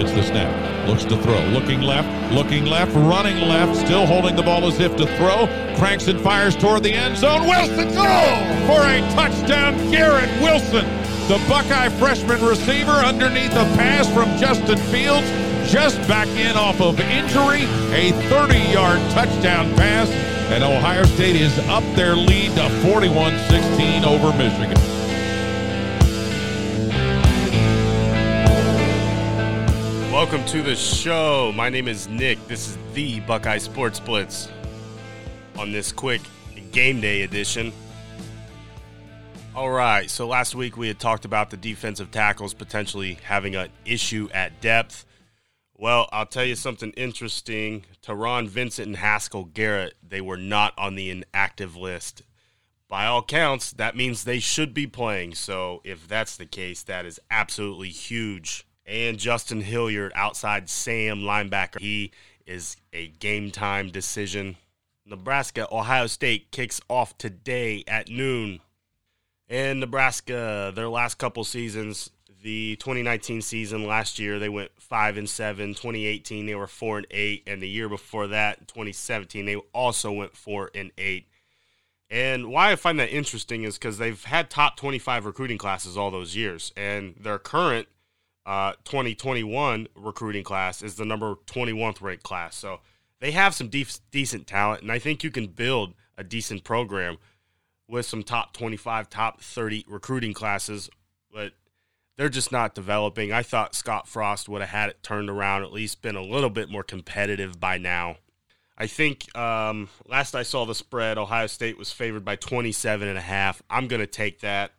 Gets the snap. Looks to throw. Looking left. Looking left. Running left. Still holding the ball as if to throw. Cranks and fires toward the end zone. Wilson for a touchdown. Garrett Wilson, the Buckeye freshman receiver, underneath a pass from Justin Fields, just back in off of injury. A 30-yard touchdown pass, and Ohio State is up their lead to 41-16 over Michigan. Welcome to the show. My name is Nick. This is the Buckeye Sports Blitz on this quick game day edition. All right, so last week we had talked about the defensive tackles potentially having an issue at depth. Well, I'll tell you something interesting. Taron Vincent and Haskell Garrett, they were not on the inactive list. By all counts, that means they should be playing. So if that's the case, that is absolutely huge and Justin Hilliard outside Sam linebacker. He is a game time decision. Nebraska Ohio State kicks off today at noon. And Nebraska, their last couple seasons, the 2019 season last year they went 5 and 7, 2018 they were 4 and 8 and the year before that, 2017 they also went 4 and 8. And why I find that interesting is cuz they've had top 25 recruiting classes all those years and their current uh, 2021 recruiting class is the number 21th ranked class. So they have some decent talent, and I think you can build a decent program with some top 25, top 30 recruiting classes, but they're just not developing. I thought Scott Frost would have had it turned around, at least been a little bit more competitive by now. I think um, last I saw the spread, Ohio State was favored by 27 and a half. I'm going to take that.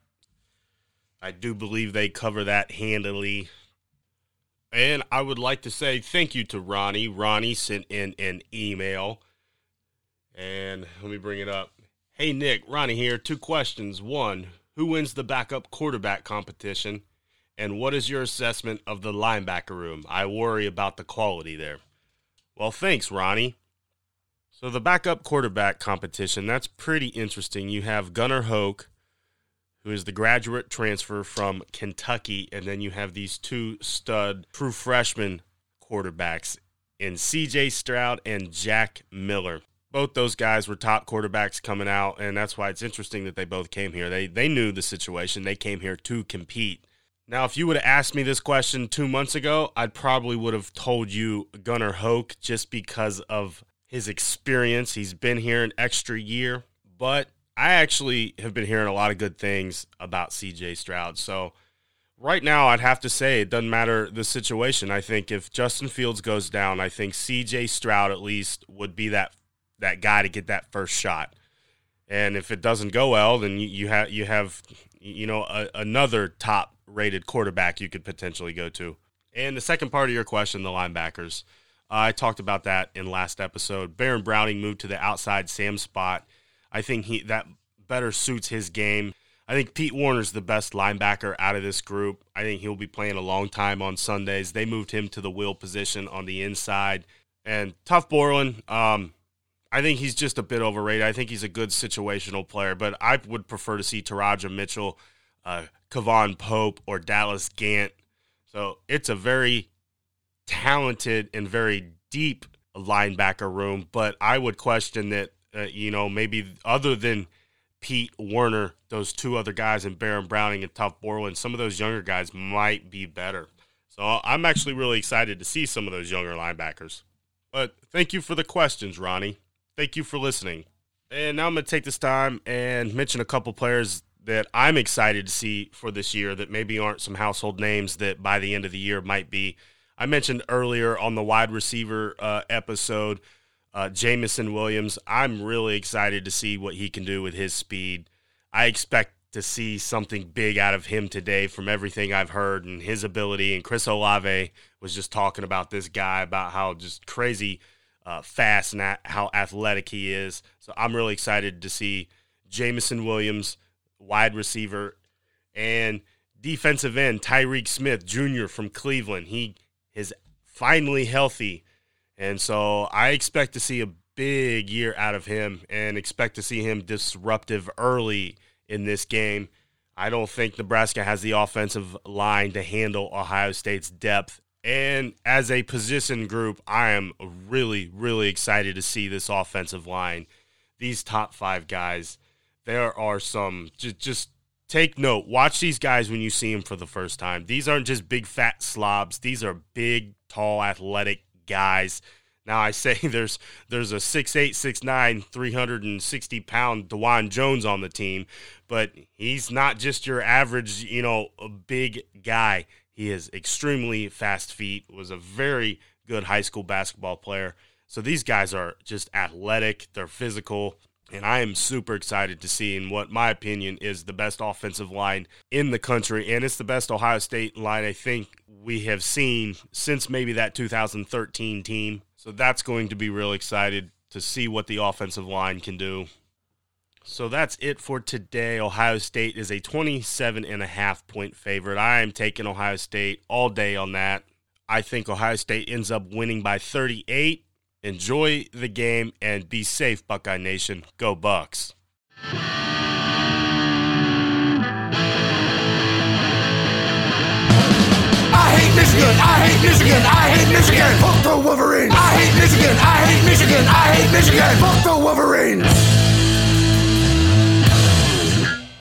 I do believe they cover that handily. And I would like to say thank you to Ronnie. Ronnie sent in an email. And let me bring it up. Hey, Nick, Ronnie here. Two questions. One, who wins the backup quarterback competition? And what is your assessment of the linebacker room? I worry about the quality there. Well, thanks, Ronnie. So, the backup quarterback competition, that's pretty interesting. You have Gunnar Hoak, who is the graduate transfer from Kentucky, and then you have these two stud true freshman quarterbacks in CJ Stroud and Jack Miller. Both those guys were top quarterbacks coming out, and that's why it's interesting that they both came here. They they knew the situation. They came here to compete. Now, if you would have asked me this question two months ago, I'd probably would have told you Gunnar Hoak just because of his experience. He's been here an extra year, but I actually have been hearing a lot of good things about CJ Stroud. So right now, I'd have to say it doesn't matter the situation. I think if Justin Fields goes down, I think CJ Stroud at least would be that that guy to get that first shot. And if it doesn't go well, then you, you have you have you know a, another top rated quarterback you could potentially go to. And the second part of your question, the linebackers. Uh, I talked about that in last episode. Baron Browning moved to the outside Sam spot I think he that better suits his game. I think Pete Werner's the best linebacker out of this group. I think he'll be playing a long time on Sundays. They moved him to the will position on the inside. And Tuf Borland, um, I think he's just a bit overrated. I think he's a good situational player, but I would prefer to see Teradja Mitchell, uh, K'Vaughan Pope, or Dallas Gant. So it's a very talented and very deep linebacker room, but I would question that uh, you know, maybe other than Pete Werner, those two other guys, and Baron Browning and Tuf Borland, some of those younger guys might be better. So I'm actually really excited to see some of those younger linebackers. But thank you for the questions, Ronnie. Thank you for listening. And now I'm going to take this time and mention a couple players that I'm excited to see for this year that maybe aren't some household names that by the end of the year might be. I mentioned earlier on the wide receiver uh, episode uh, Jameson Williams, I'm really excited to see what he can do with his speed. I expect to see something big out of him today from everything I've heard and his ability. And Chris Olave was just talking about this guy, about how just crazy uh, fast and how athletic he is. So I'm really excited to see Jameson Williams, wide receiver, and defensive end Tyreke Smith Jr. from Cleveland. He is finally healthy and so I expect to see a big year out of him and expect to see him disruptive early in this game. I don't think Nebraska has the offensive line to handle Ohio State's depth And as a position group, I am really, really excited to see this offensive line. These top five guys, there are some just just take note. Watch these guys when you see them for the first time. These aren't just big fat slobs. These are big, tall, athletic guys. Now I say there's there's a 6'8", 6'9", 360 pound Dawand Jones on the team, but he's not just your average, you know, big guy. He has extremely fast feet. Was a very good high school basketball player. So these guys are just athletic. They're physical. And I am super excited to see in what my opinion is the best offensive line in the country. And it's the best Ohio State line I think we have seen since maybe that 2013 team. So that's going to be real excited to see what the offensive line can do. So that's it for today. Ohio State is a 27 and a half point favorite. I am taking Ohio State all day on that. I think Ohio State ends up winning by 38 Enjoy the game and be safe, Buckeye Nation. Go Bucks. I hate Michigan. I hate Michigan. I hate Michigan. Fuck the Wolverines. I hate Michigan. I hate Michigan. I hate Michigan. Fuck the Wolverines.